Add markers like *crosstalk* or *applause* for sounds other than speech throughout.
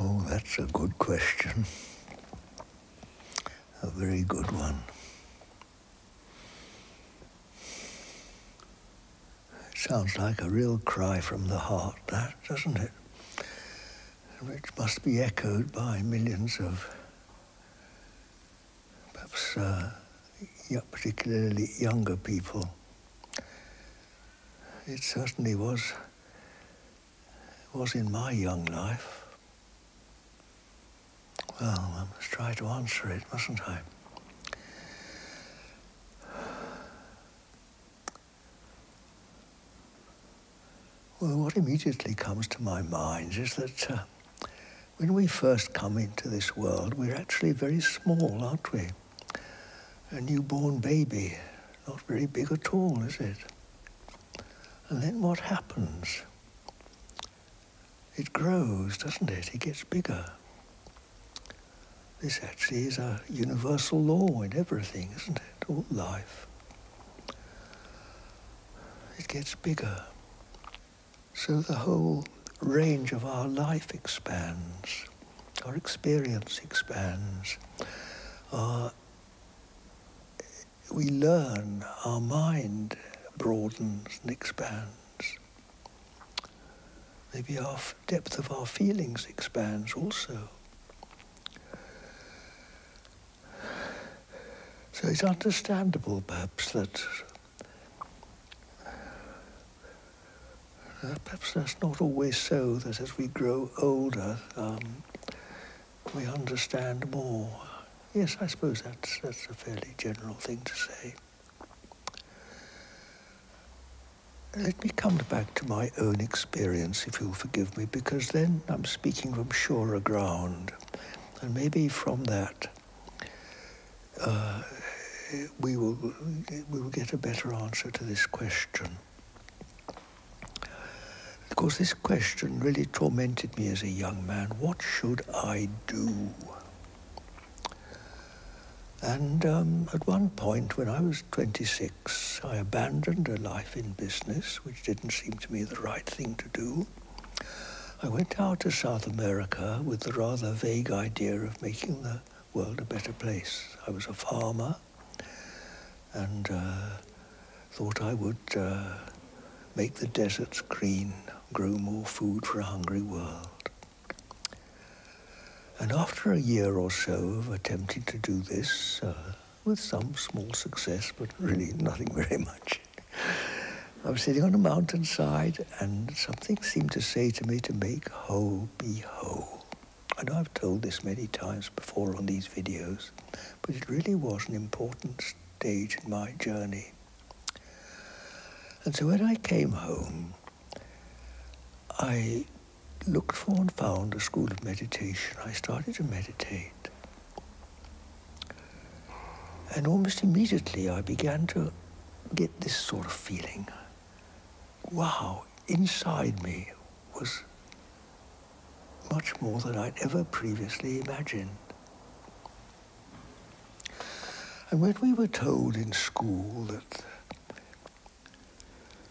Oh, that's a good question. A very good one. It sounds like a real cry from the heart, that, doesn't it? Which must be echoed by millions of perhaps uh, particularly younger people. It certainly was was in my young life. Well, I must try to answer it, mustn't I? Well, what immediately comes to my mind is that uh, when we first come into this world, we're actually very small, aren't we? A newborn baby, not very big at all, is it? And then what happens? It grows, doesn't it? It gets bigger. This actually is a universal law in everything, isn't it? All life. It gets bigger. So the whole range of our life expands, our experience expands, our, we learn, our mind broadens and expands. Maybe our depth of our feelings expands also. So it's understandable, perhaps, that uh, perhaps that's not always so, that as we grow older, um, we understand more. Yes, I suppose that's, that's a fairly general thing to say. Let me come back to my own experience, if you'll forgive me, because then I'm speaking from surer ground. And maybe from that, uh, we will we will get a better answer to this question. Of course, this question really tormented me as a young man. What should I do? And um, at one point, when I was 26, I abandoned a life in business, which didn't seem to me the right thing to do. I went out to South America with the rather vague idea of making the world a better place. I was a farmer and uh, thought I would uh, make the deserts green, grow more food for a hungry world. And after a year or so of attempting to do this, uh, with some small success, but really nothing very much, I was sitting on a mountainside and something seemed to say to me to make ho be ho. I know I've told this many times before on these videos, but it really was an important stage in my journey. And so when I came home, I looked for and found a school of meditation. I started to meditate. And almost immediately I began to get this sort of feeling. Wow, inside me was much more than I'd ever previously imagined. And when we were told in school that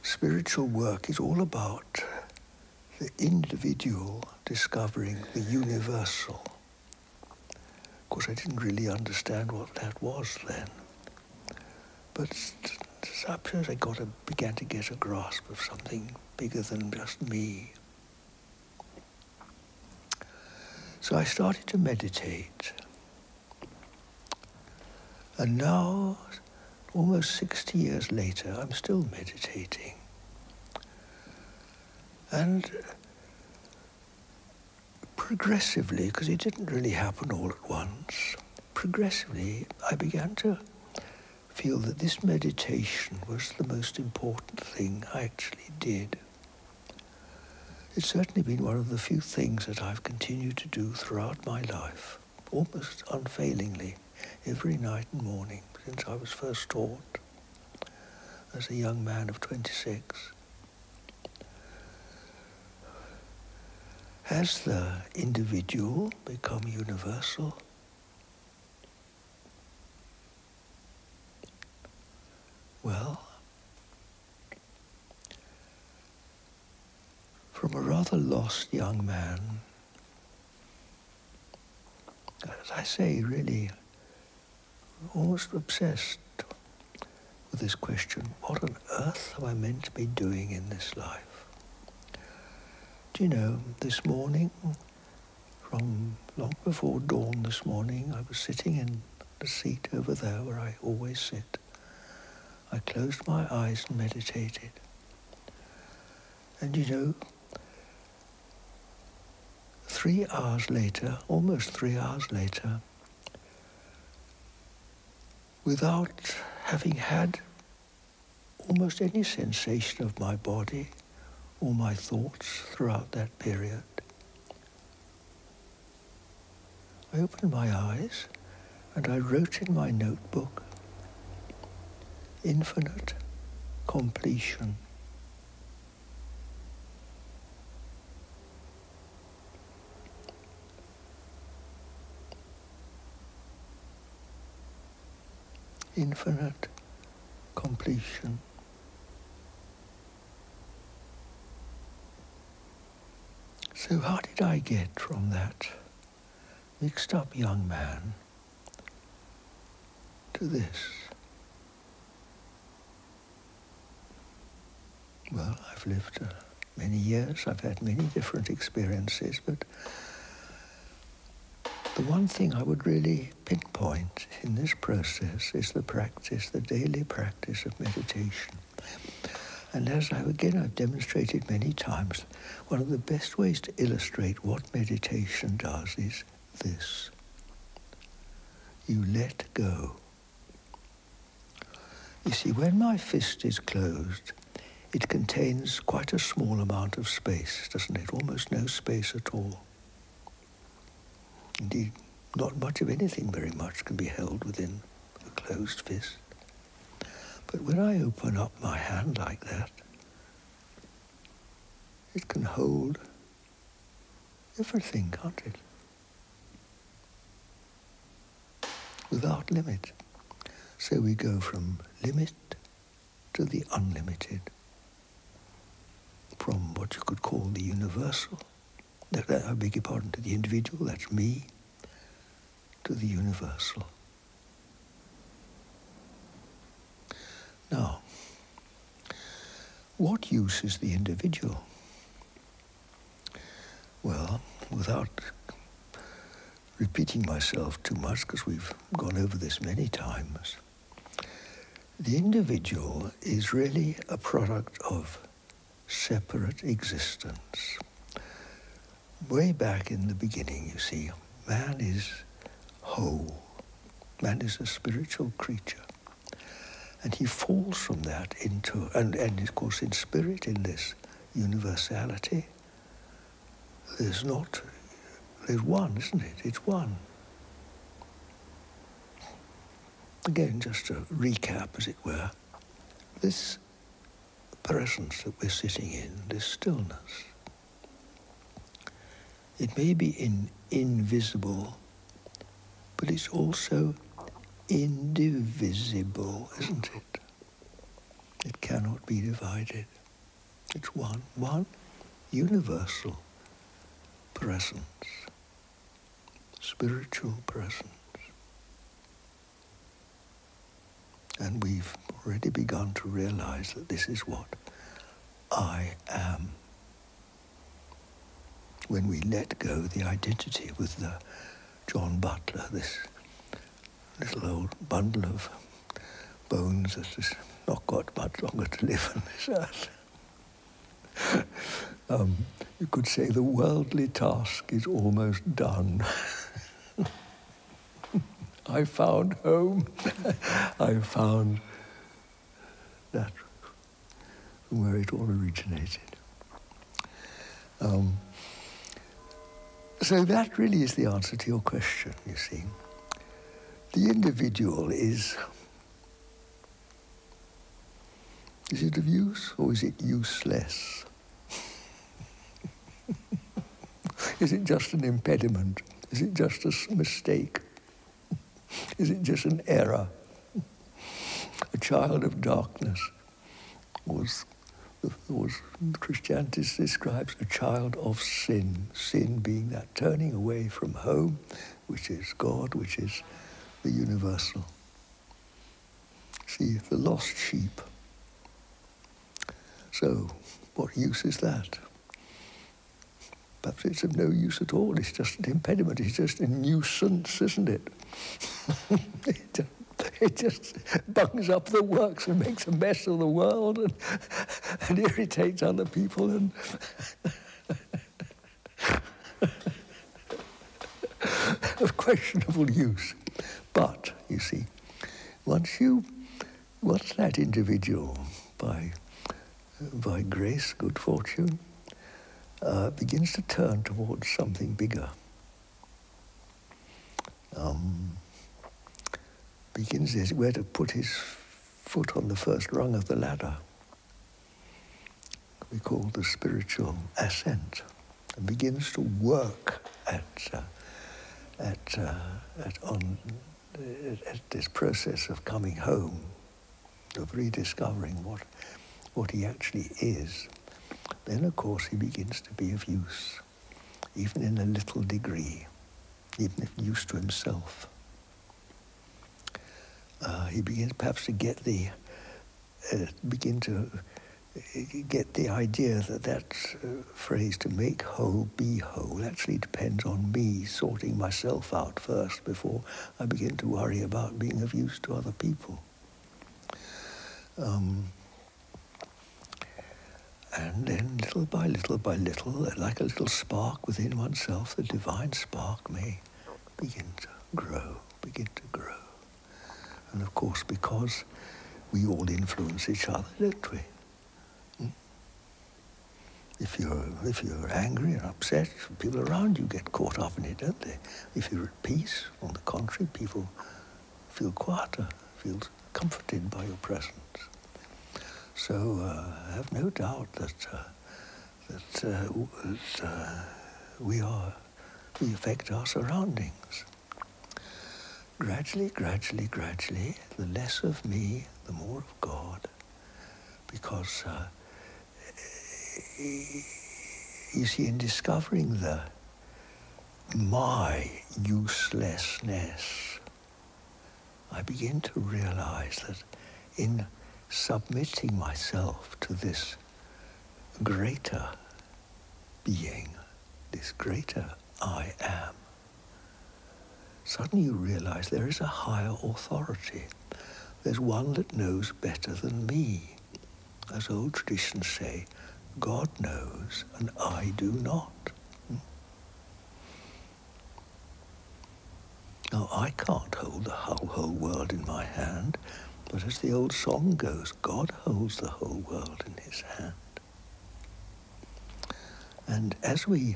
spiritual work is all about the individual discovering the universal. Of course, I didn't really understand what that was then. But suppose I got a, began to get a grasp of something bigger than just me. So I started to meditate. And now, almost 60 years later, I'm still meditating. And progressively, because it didn't really happen all at once, progressively I began to feel that this meditation was the most important thing I actually did. It's certainly been one of the few things that I've continued to do throughout my life, almost unfailingly, every night and morning since I was first taught as a young man of 26. Has the individual become universal? Well, from a rather lost young man, as I say, really almost obsessed with this question what on earth am I meant to be doing in this life? Do you know, this morning, from long before dawn this morning, I was sitting in the seat over there where I always sit. I closed my eyes and meditated. And you know, three hours later, almost three hours later, without having had almost any sensation of my body or my thoughts throughout that period. I opened my eyes and I wrote in my notebook, infinite completion. Infinite completion. So, how did I get from that mixed up young man to this? Well, I've lived uh, many years, I've had many different experiences, but the one thing I would really pinpoint in this process is the practice, the daily practice of meditation. And as I again I've demonstrated many times, one of the best ways to illustrate what meditation does is this. You let go. You see, when my fist is closed, it contains quite a small amount of space, doesn't it? Almost no space at all. Indeed, not much of anything very much can be held within a closed fist. But when I open up my hand like that, it can hold everything, can't it? Without limit. So we go from limit to the unlimited. From what you could call the universal I beg your pardon, to the individual, that's me, to the universal. Now, what use is the individual? Well, without repeating myself too much, because we've gone over this many times, the individual is really a product of separate existence way back in the beginning, you see, man is whole. Man is a spiritual creature. And he falls from that into, and, and of course in spirit, in this universality, there's not, there's one, isn't it? It's one. Again, just to recap, as it were, this presence that we're sitting in, this stillness, it may be in, invisible, but it's also indivisible, isn't it? It cannot be divided. It's one, one universal presence, spiritual presence. And we've already begun to realize that this is what I am when we let go the identity with the John Butler, this little old bundle of bones that has not got much longer to live on this earth. *laughs* um, you could say the worldly task is almost done. *laughs* I found home. *laughs* I found that where it all originated. Um, so that really is the answer to your question, you see. The individual is. Is it of use or is it useless? *laughs* is it just an impediment? Is it just a mistake? *laughs* Is it just an error? *laughs* A child of darkness was was Christianity describes a child of sin. Sin being that turning away from home, which is God, which is the universal. See, the lost sheep. So, what use is that? Perhaps it's of no use at all. It's just an impediment. It's just a nuisance, isn't it? *laughs* *laughs* it, just, bungs up the works and makes a mess of the world and, and irritates other people and *laughs* of questionable use. But, you see, once you, once that individual, by, by grace, good fortune, uh, begins to turn towards something bigger, um, begins, as where to put his foot on the first rung of the ladder, we call the spiritual ascent, and begins to work at, uh, at, uh, at, on, at this process of coming home, of rediscovering what, what he actually is, then of course he begins to be of use, even in a little degree, even if use to himself. Uh, he begins perhaps to get the, uh, begin to uh, get the idea that that uh, phrase to make whole, be whole, actually depends on me sorting myself out first before I begin to worry about being of use to other people. Um, and then, little by little by little, like a little spark within oneself, the divine spark may begin to grow, begin to grow. And of course, because we all influence each other, don't we? Hmm? If you're, if you're angry and upset, people around you get caught up in it, don't they? If you're at peace, on the contrary, people feel quieter, feel comforted by your presence. So uh, I have no doubt that uh, that, uh, that uh, we are we affect our surroundings. Gradually, gradually, gradually, the less of me, the more of God, because uh, you see, in discovering the my uselessness, I begin to realize that in submitting myself to this greater being, this greater I am, suddenly you realize there is a higher authority. There's one that knows better than me. As old traditions say, God knows and I do not. Hmm? Now, I can't hold the whole, whole world in my hand. But as the old song goes, God holds the whole world in his hand. And as we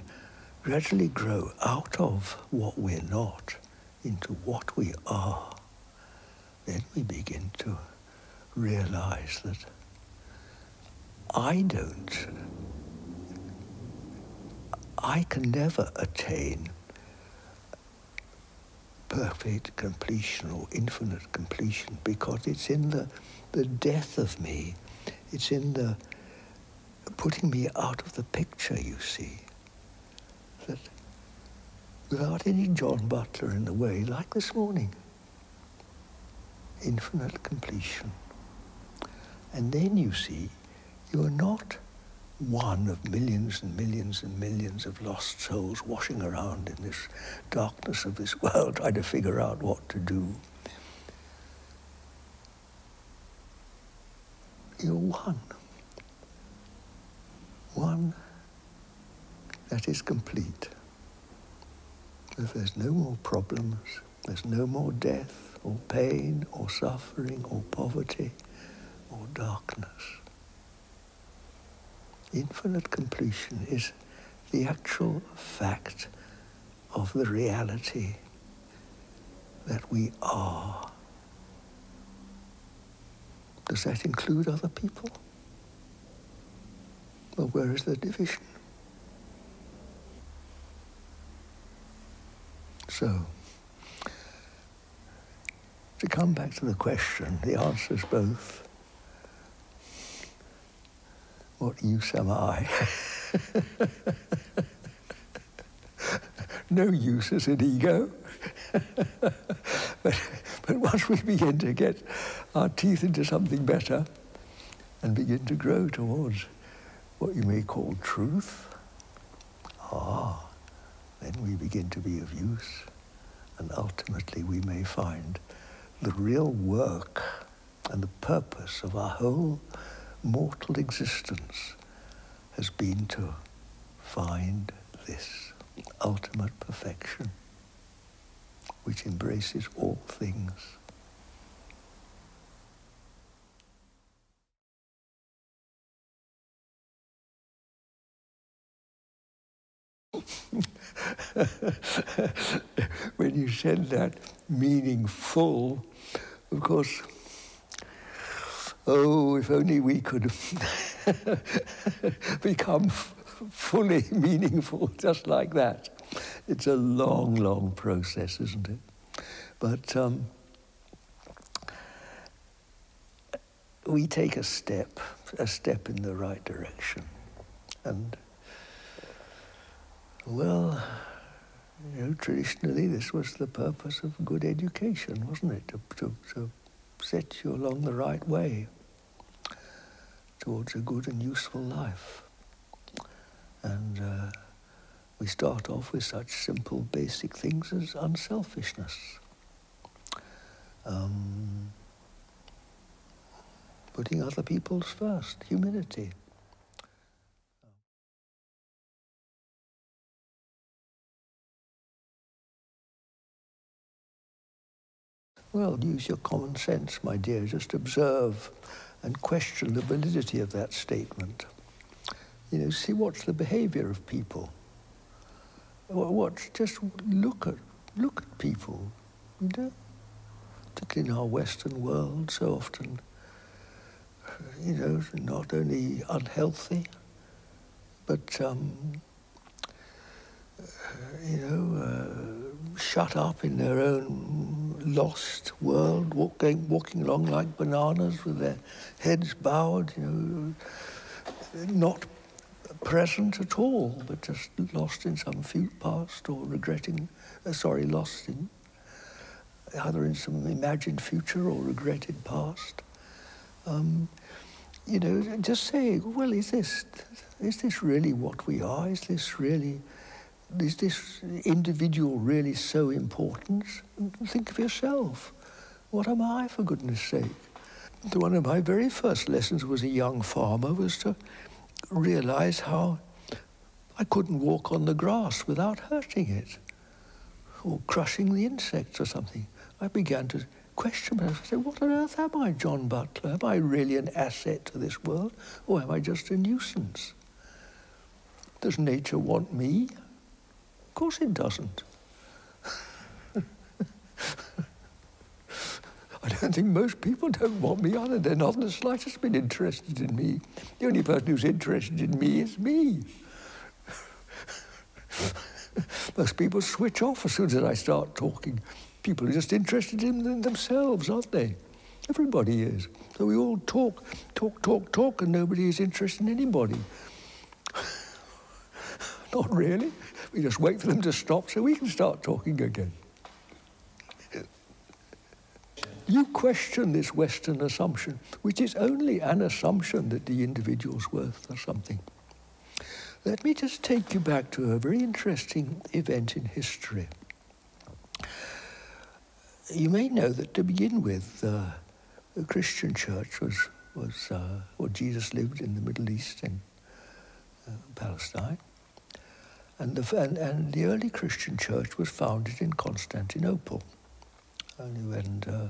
gradually grow out of what we're not into what we are, then we begin to realize that I don't, I can never attain perfect completion or infinite completion because it's in the, the death of me. It's in the putting me out of the picture, you see. Without any John Butler in the way, like this morning, infinite completion. And then you see, you are not one of millions and millions and millions of lost souls washing around in this darkness of this world trying to figure out what to do. You're one. One that is complete. If there's no more problems, there's no more death or pain or suffering or poverty or darkness infinite completion is the actual fact of the reality that we are. Does that include other people? Well, where is the division? So, to come back to the question, the answer is both what use am I? *laughs* no use as an ego. *laughs* but, but once we begin to get our teeth into something better and begin to grow towards what you may call truth, ah, then we begin to be of use. And ultimately we may find the real work and the purpose of our whole mortal existence has been to find this ultimate perfection which embraces all things. *laughs* when you said that meaningful, of course, oh, if only we could *laughs* become fully meaningful just like that. It's a long, long process, isn't it? But um, we take a step, a step in the right direction. And, well, you know, traditionally this was the purpose of good education, wasn't it? To, to, to set you along the right way towards a good and useful life. And uh, we start off with such simple, basic things as unselfishness. Um, putting other people's first, humility. Well, use your common sense, my dear. Just observe and question the validity of that statement. You know, see what's the behavior of people. What, just look at, look at people, you know, particularly in our Western world, so often, you know, not only unhealthy, but, um, you know, uh, shut up in their own lost world, walking, walking along like bananas with their heads bowed, you know, not present at all, but just lost in some few past or regretting, uh, sorry, lost in either in some imagined future or regretted past. Um, you know, just saying, well, is this, is this really what we are? Is this really, is this individual really so important? Think of yourself. What am I, for goodness sake? One of my very first lessons was a young farmer was to realize how I couldn't walk on the grass without hurting it or crushing the insects or something. I began to question myself. I said, what on earth am I, John Butler? Am I really an asset to this world or am I just a nuisance? Does nature want me? Of course it doesn't. *laughs* I don't think most people don't want me either. They're not in the slightest bit interested in me. The only person who's interested in me is me. *laughs* most people switch off as soon as I start talking. People are just interested in themselves, aren't they? Everybody is. So we all talk, talk, talk, talk, and nobody is interested in anybody. Not *laughs* really. We just wait for them to stop so we can start talking again. You question this Western assumption, which is only an assumption that the individual's worth or something. Let me just take you back to a very interesting event in history. You may know that to begin with, uh, the Christian church was, was uh, well, Jesus lived in the Middle East in uh, Palestine. And the, and, and the early Christian church was founded in Constantinople. And, uh,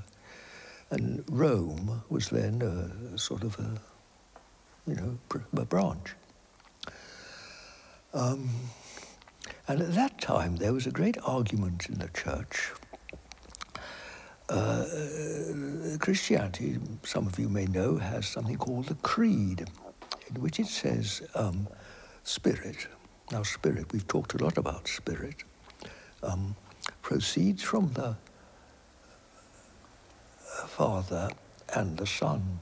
and Rome was then a, sort of a, you know, a branch. Um, and at that time, there was a great argument in the church. Uh, Christianity, some of you may know, has something called the Creed, in which it says um, spirit. Now, spirit, we've talked a lot about spirit, um, proceeds from the Father and the Son.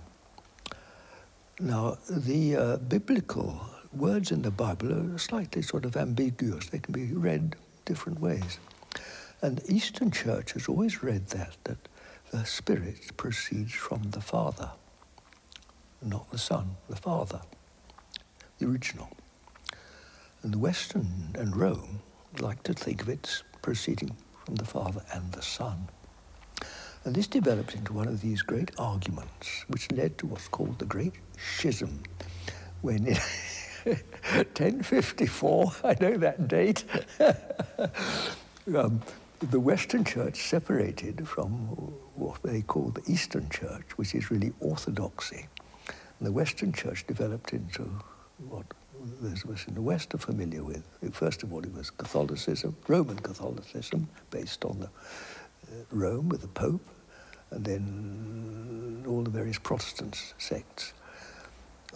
now, the uh, biblical words in the Bible are slightly sort of ambiguous. They can be read different ways. And the Eastern Church has always read that, that the Spirit proceeds from the Father, not the Son, the Father, the original. And the Western and Rome like to think of it proceeding from the Father and the Son. And this developed into one of these great arguments, which led to what's called the Great Schism, when in *laughs* 1054, I know that date, *laughs* um, the Western Church separated from what they call the Eastern Church, which is really orthodoxy. And the Western Church developed into what those of us in the West are familiar with. First of all, it was Catholicism, Roman Catholicism, based on the uh, Rome with the Pope, and then all the various Protestant sects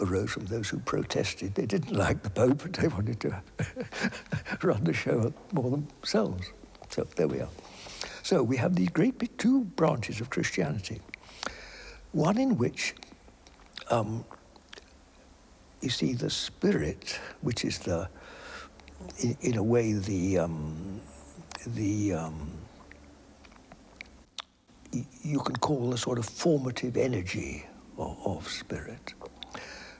arose from those who protested. They didn't like the Pope, but they wanted to *laughs* run the show more themselves. So there we are. So we have these great two branches of Christianity. One in which, um, you see, the spirit, which is the, in, in a way, the um, the um, you can call the sort of formative energy of, of spirit,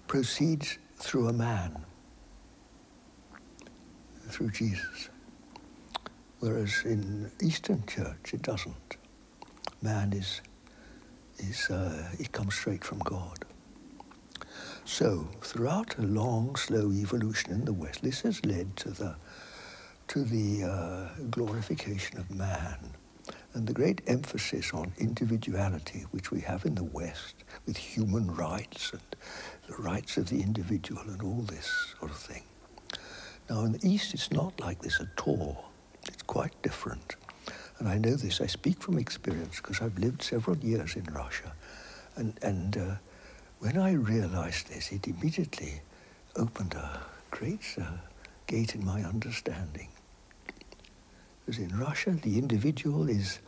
proceeds through a man, through Jesus. Whereas in Eastern Church, it doesn't. Man is, is uh, it comes straight from God. So, throughout a long, slow evolution in the West, this has led to the, to the uh, glorification of man and the great emphasis on individuality, which we have in the West with human rights and the rights of the individual and all this sort of thing. Now, in the East, it's not like this at all. It's quite different. And I know this, I speak from experience because I've lived several years in Russia. And, and uh, when I realized this, it immediately opened a great uh, gate in my understanding. Because in Russia, the individual is,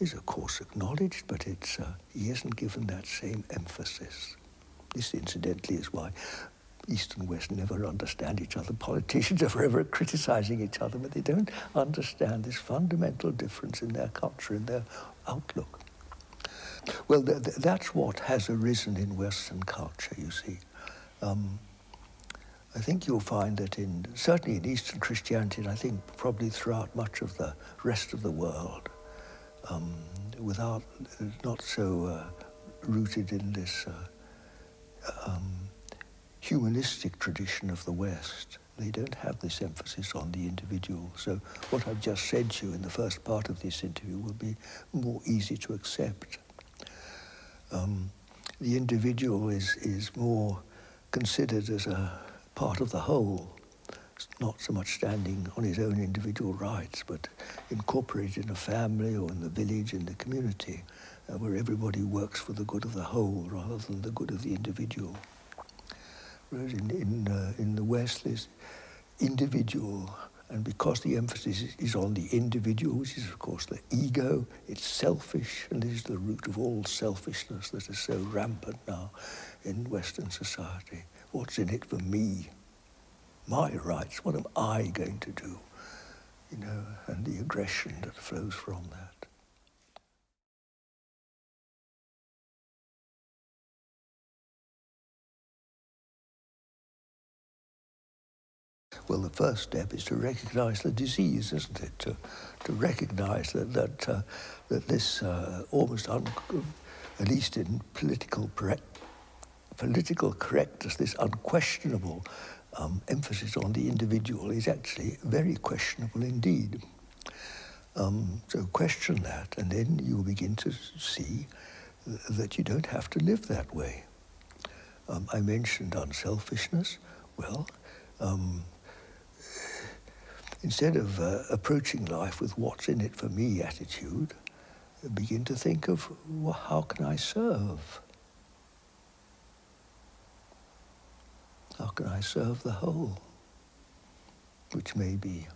is of course acknowledged, but it's, uh, he isn't given that same emphasis. This, incidentally, is why East and West never understand each other. Politicians *laughs* are forever criticizing each other, but they don't understand this fundamental difference in their culture, in their outlook. Well, th th that's what has arisen in Western culture, you see. Um, I think you'll find that in, certainly in Eastern Christianity, and I think probably throughout much of the rest of the world, um, without, not so uh, rooted in this uh, um, humanistic tradition of the West. They don't have this emphasis on the individual. So what I've just said to you in the first part of this interview will be more easy to accept. Um, the individual is, is more considered as a part of the whole, not so much standing on his own individual rights, but incorporated in a family or in the village, in the community, uh, where everybody works for the good of the whole rather than the good of the individual. Whereas in, in, uh, in the West, there's individual, and because the emphasis is on the individual, which is, of course, the ego, it's selfish, and is the root of all selfishness that is so rampant now in Western society. What's in it for me? My rights, what am I going to do? You know, and the aggression that flows from that. Well, the first step is to recognize the disease, isn't it? To, to recognize that, that, uh, that this uh, almost, un- at least in political, political correctness, this unquestionable um, emphasis on the individual is actually very questionable indeed. Um, so question that, and then you'll begin to see that you don't have to live that way. Um, I mentioned unselfishness. Well, um, instead of uh, approaching life with what's in it for me attitude, begin to think of well, how can I serve? How can I serve the whole? Which may be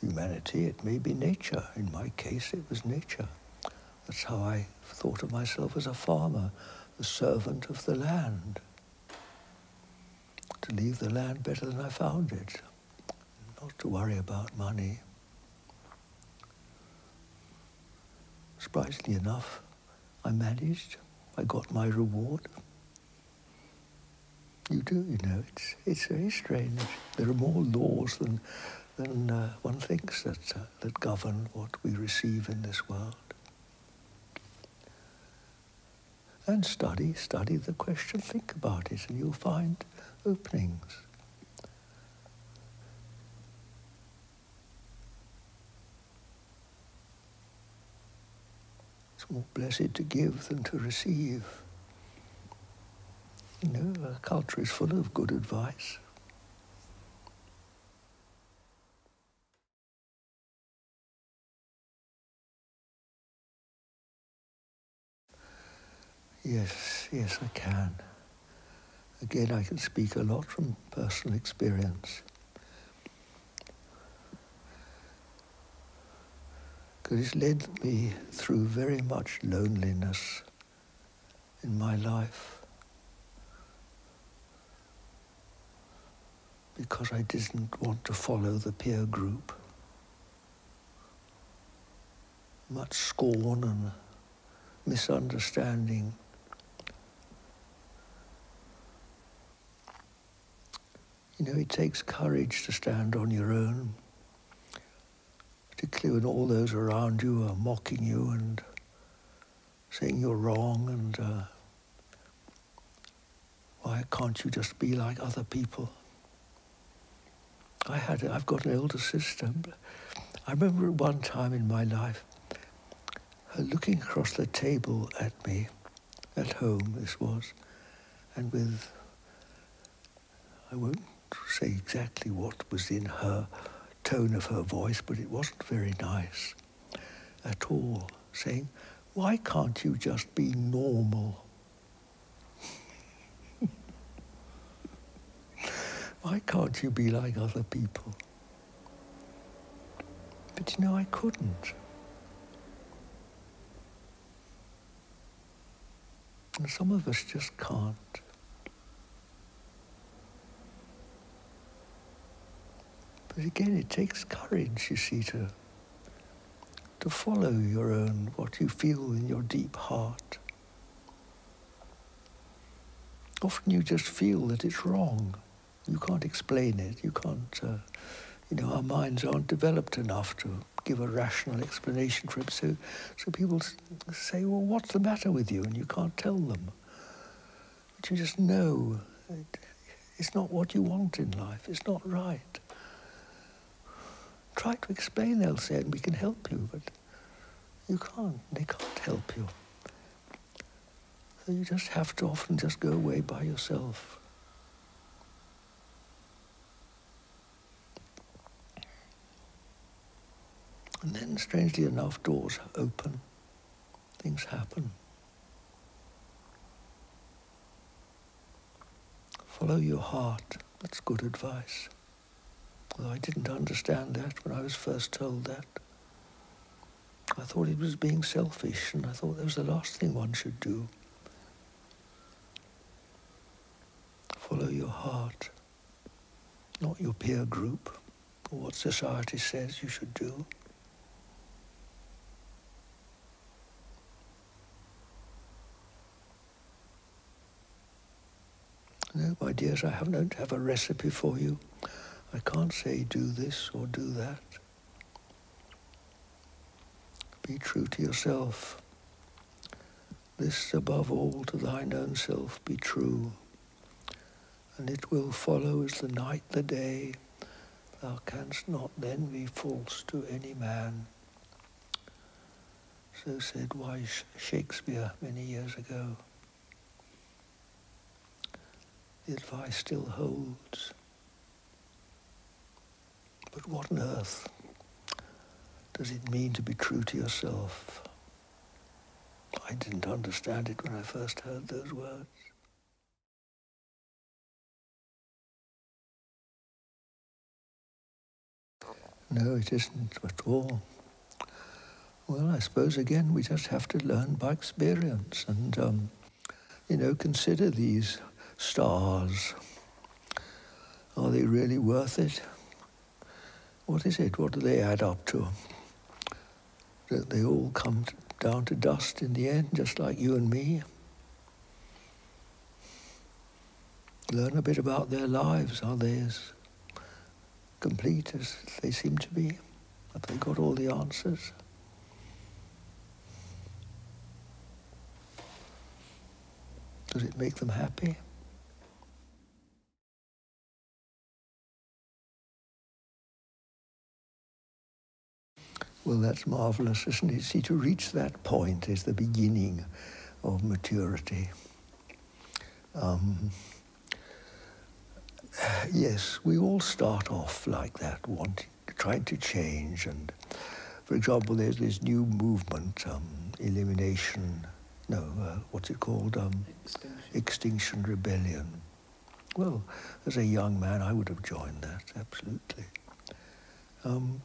humanity, it may be nature. In my case, it was nature. That's how I thought of myself as a farmer, the servant of the land. to leave the land better than I found it. Not to worry about money. Surprisingly enough, I managed. I got my reward. You do, you know. It's it's very strange. There are more laws than than uh, one thinks that uh, that govern what we receive in this world. And study, study the question, think about it, and you'll find openings. It's more blessed to give than to receive. You know, our culture is full of good advice. Yes, yes, I can. Again, I can speak a lot from personal experience. It's led me through very much loneliness in my life. Because I didn't want to follow the peer group. Much scorn and misunderstanding You know, it takes courage to stand on your own, particularly when all those around you are mocking you and saying you're wrong and uh, why can't you just be like other people? I had, I've got an older sister. I remember one time in my life, her looking across the table at me, at home this was, and with, I won't say exactly what was in her tone of her voice, but it wasn't very nice at all, saying, Why can't you just be normal? *laughs* Why can't you be like other people? But you know, I couldn't. And some of us just can't. But again, it takes courage, you see, to, to follow your own, what you feel in your deep heart. Often you just feel that it's wrong. You can't explain it. You can't, uh, you know, our minds aren't developed enough to give a rational explanation for it. So, so people say, well, what's the matter with you? And you can't tell them. But you just know it's not what you want in life. It's not right try to explain, they'll say, and we can help you, but you can't. They can't help you. So you just have to often just go away by yourself. And then, strangely enough, doors open, things happen. Follow your heart. That's good advice. I didn't understand that when I was first told that. I thought it was being selfish, and I thought that was the last thing one should do. Follow your heart, not your peer group or what society says you should do. No, my dears, I don't have a recipe for you. I can't say do this or do that. Be true to yourself. This above all to thine own self be true, and it will follow as the night the day. Thou canst not then be false to any man. So said wise Shakespeare many years ago. The advice still holds. But what on earth does it mean to be true to yourself? I didn't understand it when I first heard those words. No, it isn't at all. Well, I suppose again we just have to learn by experience and, um, you know, consider these stars Are they really worth it? What is it? What do they add up to? Don't they all come down to dust in the end, just like you and me? Learn a bit about their lives. Are they as complete as they seem to be? Have they got all the answers? Does it make them happy? Well, that's marvelous, isn't it? See, to reach that point is the beginning of maturity. Um, yes, we all start off like that, wanting, trying to change. And, for example, there's this new movement, um, elimination, no, uh, what's it called? Um, Extinction. Extinction Rebellion. Well, as a young man, I would have joined that, absolutely. Um,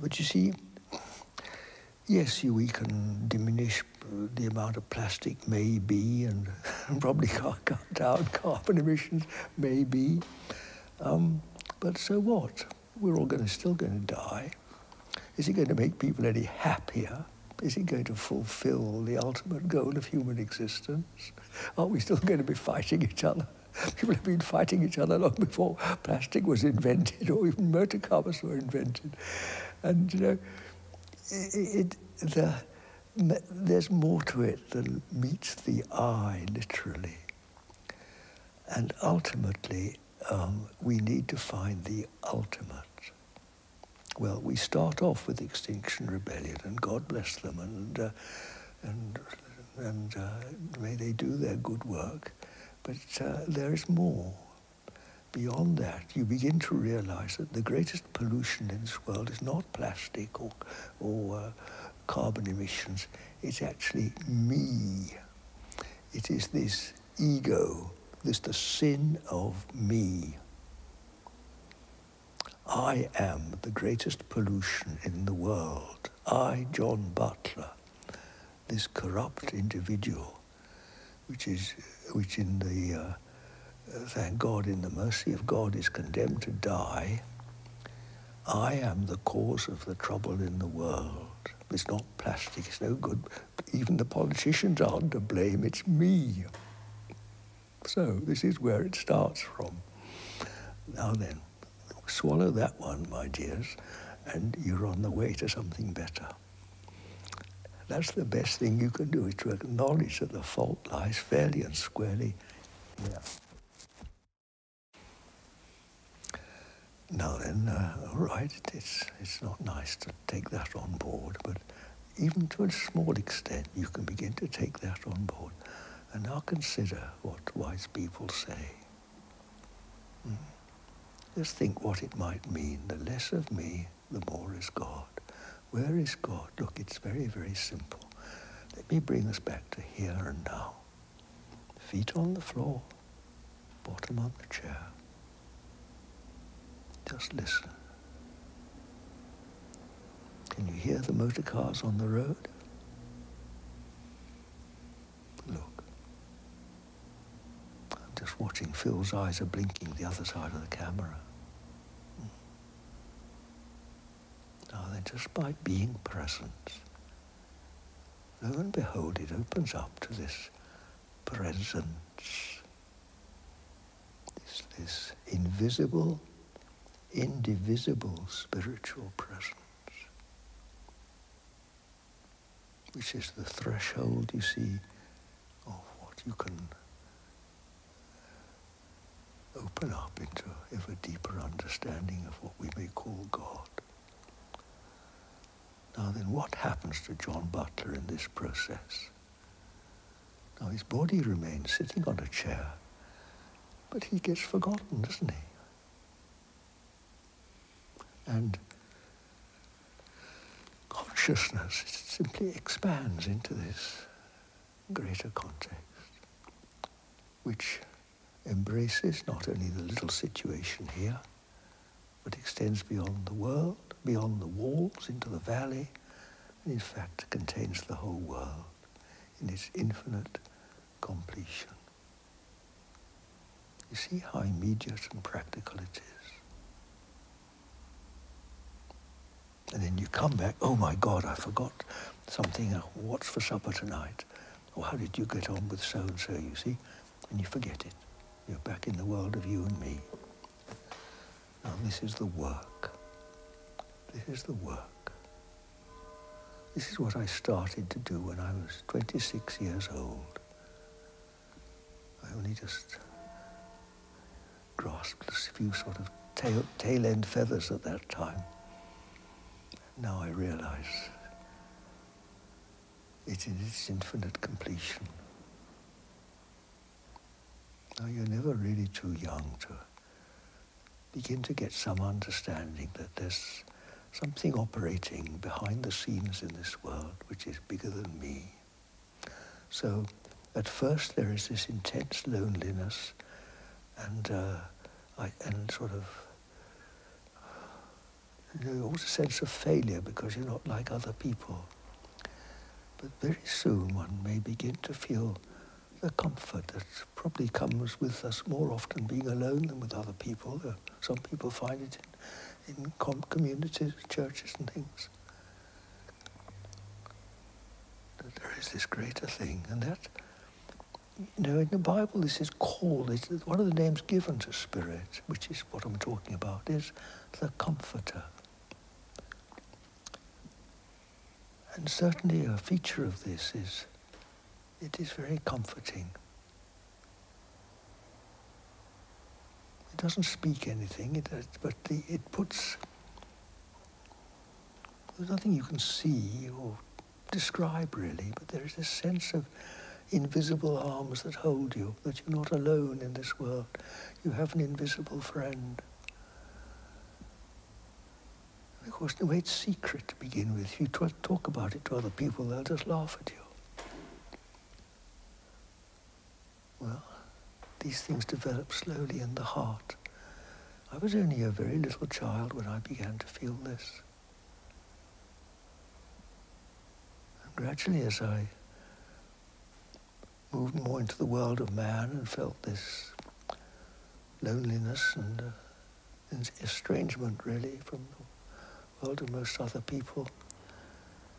but you see, yes, we can diminish the amount of plastic, maybe, and *laughs* probably can't cut down *laughs* carbon emissions, maybe. Um, but so what? We're all going to, still going to die. Is it going to make people any happier? Is it going to fulfill the ultimate goal of human existence? Are we still going to be fighting each other? *laughs* People have been fighting each other long before plastic was invented or even motor cars were invented. And, you know, it, it, the, there's more to it than meets the eye, literally. And ultimately, um, we need to find the ultimate. Well, we start off with Extinction Rebellion, and God bless them, and, uh, and, and uh, may they do their good work. But uh, there is more beyond that, you begin to realize that the greatest pollution in this world is not plastic or, or uh, carbon emissions. It's actually me. It is this ego, this the sin of me. I am the greatest pollution in the world. I, John Butler, this corrupt individual, which is, which in the uh, thank God, in the mercy of God, is condemned to die, I am the cause of the trouble in the world. It's not plastic, it's no good. Even the politicians aren't to blame, it's me. So this is where it starts from. Now then, swallow that one, my dears, and you're on the way to something better. That's the best thing you can do, is to acknowledge that the fault lies fairly and squarely. Yeah. Now then, uh, all right, it's, it's not nice to take that on board, but even to a small extent, you can begin to take that on board. And now consider what wise people say. Mm. Just think what it might mean. The less of me, the more is God. Where is God? Look, it's very, very simple. Let me bring us back to here and now. Feet on the floor, bottom on the chair. Just listen. Can you hear the motor cars on the road? Look. I'm just watching Phil's eyes are blinking the other side of the camera. Hmm. Now then, just by being present, lo and behold, it opens up to this presence, this, this invisible indivisible spiritual presence, which is the threshold, you see, of what you can open up into ever deeper understanding of what we may call God. Now then, what happens to John Butler in this process? Now his body remains sitting on a chair, but he gets forgotten, doesn't he? And consciousness simply expands into this greater context, which embraces not only the little situation here, but extends beyond the world, beyond the walls, into the valley, and in fact contains the whole world in its infinite completion. You see how immediate and practical it is. And then you come back, oh my God, I forgot something. What's for supper tonight? Or how did you get on with so and so, you see? And you forget it. You're back in the world of you and me. Now, this is the work. This is the work. This is what I started to do when I was 26 years old. I only just grasped a few sort of tail, tail end feathers at that time. Now I realize it in its infinite completion. Now you're never really too young to begin to get some understanding that there's something operating behind the scenes in this world which is bigger than me. So at first there is this intense loneliness and, uh, I, and sort of know, always a sense of failure because you're not like other people. But very soon one may begin to feel the comfort that probably comes with us more often being alone than with other people. Some people find it in, in communities, churches and things. That there is this greater thing, and that, you know, in the Bible this is called, it's one of the names given to Spirit, which is what I'm talking about, is the Comforter. And certainly a feature of this is it is very comforting. It doesn't speak anything, it, uh, but the, it puts, there's nothing you can see or describe really, but there is a sense of invisible arms that hold you, that you're not alone in this world. You have an invisible friend. Course, in way, it's secret to begin with. If you talk about it to other people, they'll just laugh at you. Well, these things develop slowly in the heart. I was only a very little child when I began to feel this. And gradually, as I moved more into the world of man and felt this loneliness and uh, estrangement, really, from world of most other people,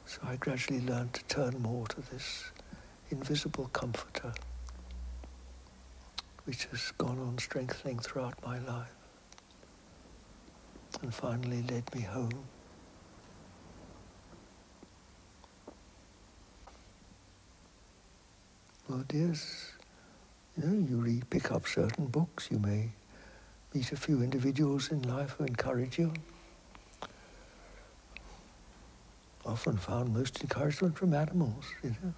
so I gradually learned to turn more to this invisible comforter which has gone on strengthening throughout my life and finally led me home. Well, dears, you know, you pick up certain books, you may meet a few individuals in life who encourage you. Often found most encouragement from animals, you know.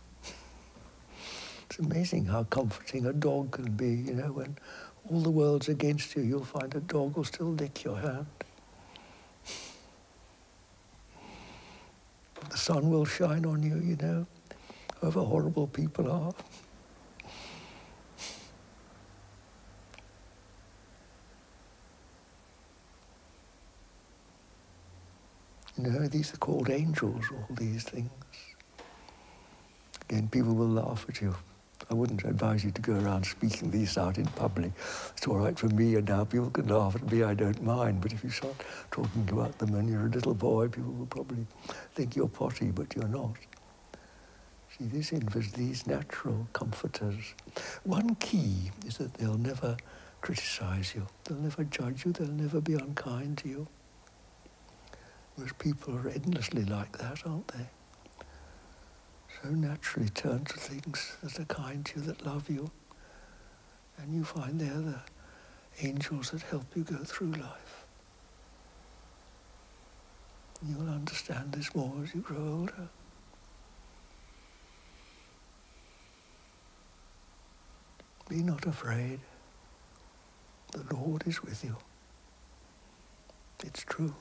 It's amazing how comforting a dog can be, you know, when all the world's against you, you'll find a dog will still lick your hand. The sun will shine on you, you know, however horrible people are. You know, these are called angels, all these things. Again, people will laugh at you. I wouldn't advise you to go around speaking these out in public. It's all right for me, and now people can laugh at me, I don't mind. But if you start talking about them when you're a little boy, people will probably think you're potty, but you're not. See, this inverse, these natural comforters. One key is that they'll never criticize you. They'll never judge you. They'll never be unkind to you. Most people are endlessly like that, aren't they? so naturally turn to things that are kind to you, that love you. And you find they're the angels that help you go through life. You'll understand this more as you grow older. Be not afraid. The Lord is with you. It's true.